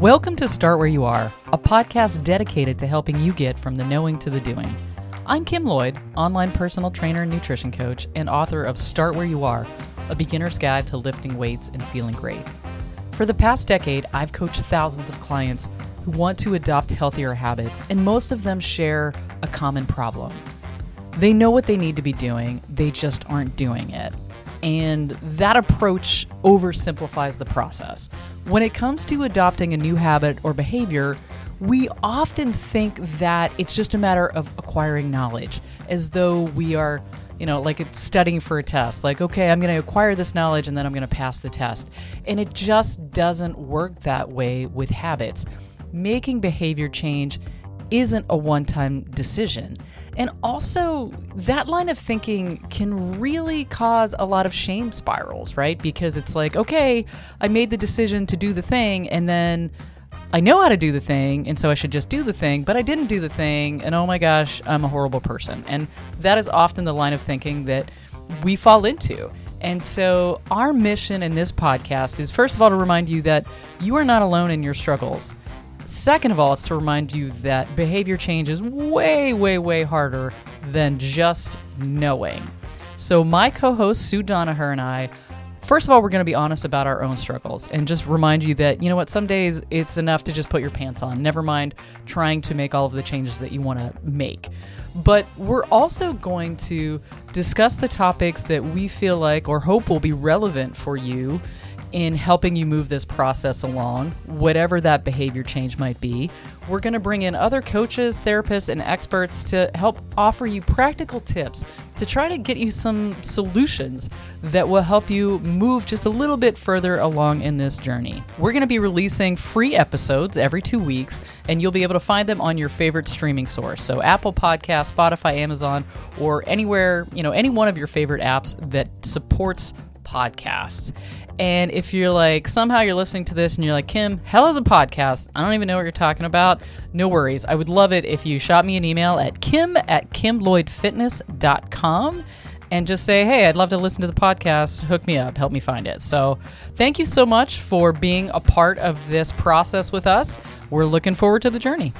Welcome to Start Where You Are, a podcast dedicated to helping you get from the knowing to the doing. I'm Kim Lloyd, online personal trainer and nutrition coach, and author of Start Where You Are, a beginner's guide to lifting weights and feeling great. For the past decade, I've coached thousands of clients who want to adopt healthier habits, and most of them share a common problem. They know what they need to be doing, they just aren't doing it. And that approach oversimplifies the process. When it comes to adopting a new habit or behavior, we often think that it's just a matter of acquiring knowledge, as though we are, you know, like it's studying for a test. Like, okay, I'm going to acquire this knowledge and then I'm going to pass the test. And it just doesn't work that way with habits. Making behavior change isn't a one time decision. And also, that line of thinking can really cause a lot of shame spirals, right? Because it's like, okay, I made the decision to do the thing, and then I know how to do the thing, and so I should just do the thing, but I didn't do the thing, and oh my gosh, I'm a horrible person. And that is often the line of thinking that we fall into. And so, our mission in this podcast is first of all to remind you that you are not alone in your struggles. Second of all, it's to remind you that behavior change is way, way, way harder than just knowing. So, my co host, Sue Donaher, and I, first of all, we're going to be honest about our own struggles and just remind you that, you know what, some days it's enough to just put your pants on. Never mind trying to make all of the changes that you want to make. But we're also going to discuss the topics that we feel like or hope will be relevant for you in helping you move this process along, whatever that behavior change might be. We're going to bring in other coaches, therapists, and experts to help offer you practical tips to try to get you some solutions that will help you move just a little bit further along in this journey. We're going to be releasing free episodes every two weeks, and you'll be able to find them on your favorite streaming source. So, Apple Podcast, Spotify, Amazon, or anywhere, you know, any one of your favorite apps that supports podcasts. And if you're like, somehow you're listening to this and you're like, Kim, hell is a podcast. I don't even know what you're talking about. No worries. I would love it if you shot me an email at kim at kimlloydfitness.com and just say, hey, I'd love to listen to the podcast. Hook me up, help me find it. So, thank you so much for being a part of this process with us. We're looking forward to the journey.